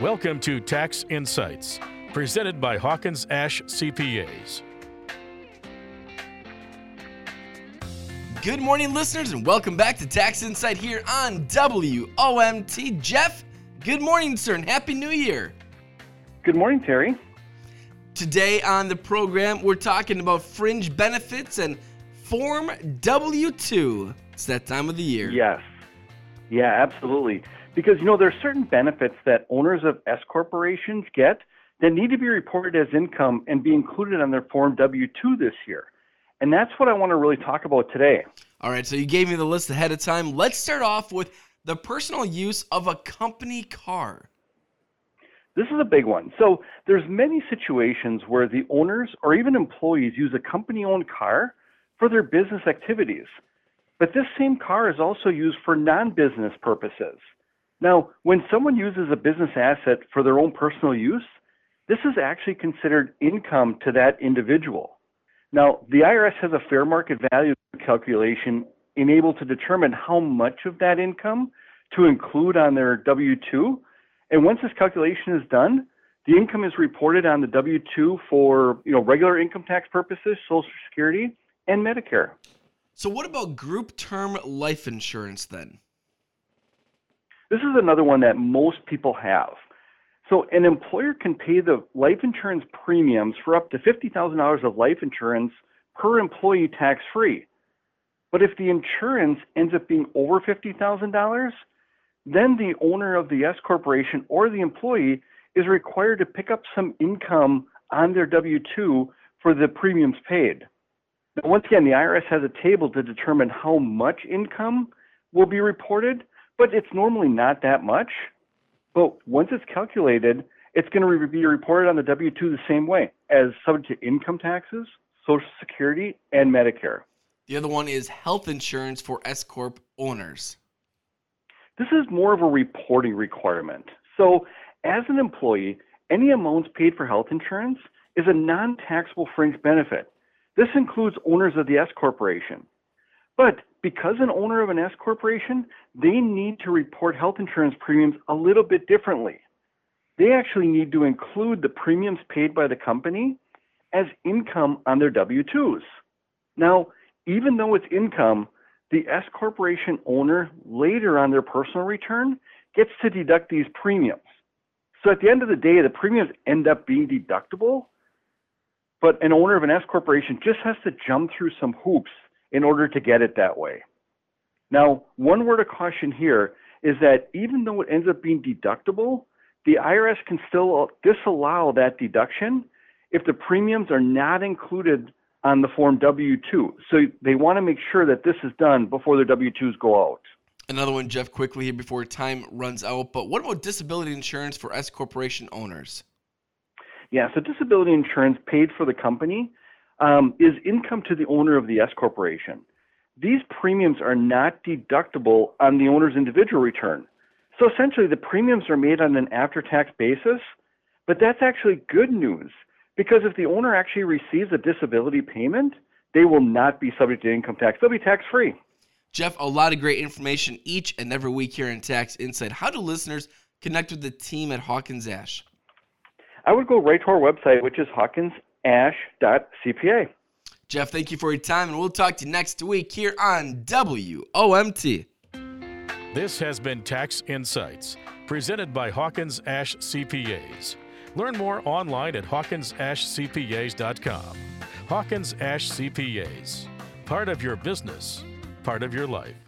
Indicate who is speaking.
Speaker 1: Welcome to Tax Insights, presented by Hawkins Ash CPAs.
Speaker 2: Good morning, listeners, and welcome back to Tax Insight here on WOMT. Jeff, good morning, sir, and Happy New Year.
Speaker 3: Good morning, Terry.
Speaker 2: Today on the program, we're talking about fringe benefits and Form W 2. It's that time of the year.
Speaker 3: Yes. Yeah, absolutely. Because, you know, there are certain benefits that owners of S corporations get that need to be reported as income and be included on their Form W 2 this year. And that's what I want to really talk about today.
Speaker 2: All right, so you gave me the list ahead of time. Let's start off with the personal use of a company car.
Speaker 3: This is a big one. So there's many situations where the owners or even employees use a company-owned car for their business activities. But this same car is also used for non-business purposes. Now, when someone uses a business asset for their own personal use, this is actually considered income to that individual. Now, the IRS has a fair market value calculation enabled to determine how much of that income to include on their W 2. And once this calculation is done, the income is reported on the W 2 for you know, regular income tax purposes, Social Security, and Medicare.
Speaker 2: So, what about group term life insurance then?
Speaker 3: This is another one that most people have. So, an employer can pay the life insurance premiums for up to $50,000 of life insurance per employee tax free. But if the insurance ends up being over $50,000, then the owner of the S corporation or the employee is required to pick up some income on their W 2 for the premiums paid. Now, once again, the IRS has a table to determine how much income will be reported, but it's normally not that much. But once it's calculated, it's going to be reported on the W 2 the same way as subject to income taxes, Social Security, and Medicare.
Speaker 2: The other one is health insurance for S Corp owners.
Speaker 3: This is more of a reporting requirement. So, as an employee, any amounts paid for health insurance is a non taxable fringe benefit. This includes owners of the S corporation. But because an owner of an S corporation, they need to report health insurance premiums a little bit differently. They actually need to include the premiums paid by the company as income on their W 2s. Now, even though it's income, the S corporation owner later on their personal return gets to deduct these premiums. So at the end of the day, the premiums end up being deductible, but an owner of an S corporation just has to jump through some hoops in order to get it that way. Now, one word of caution here is that even though it ends up being deductible, the IRS can still disallow that deduction if the premiums are not included on the form W 2. So they want to make sure that this is done before their W 2s go out.
Speaker 2: Another one, Jeff, quickly here before time runs out. But what about disability insurance for S corporation owners?
Speaker 3: Yeah, so disability insurance paid for the company um, is income to the owner of the S corporation. These premiums are not deductible on the owner's individual return. So essentially, the premiums are made on an after tax basis, but that's actually good news because if the owner actually receives a disability payment, they will not be subject to income tax. They'll be tax free.
Speaker 2: Jeff, a lot of great information each and every week here in Tax Insight. How do listeners connect with the team at Hawkins Ash?
Speaker 3: I would go right to our website, which is hawkinsash.cpa.
Speaker 2: Jeff, thank you for your time, and we'll talk to you next week here on WOMT.
Speaker 1: This has been Tax Insights, presented by Hawkins Ash CPAs. Learn more online at hawkinsashcpas.com. Hawkins Ash CPAs, part of your business, part of your life.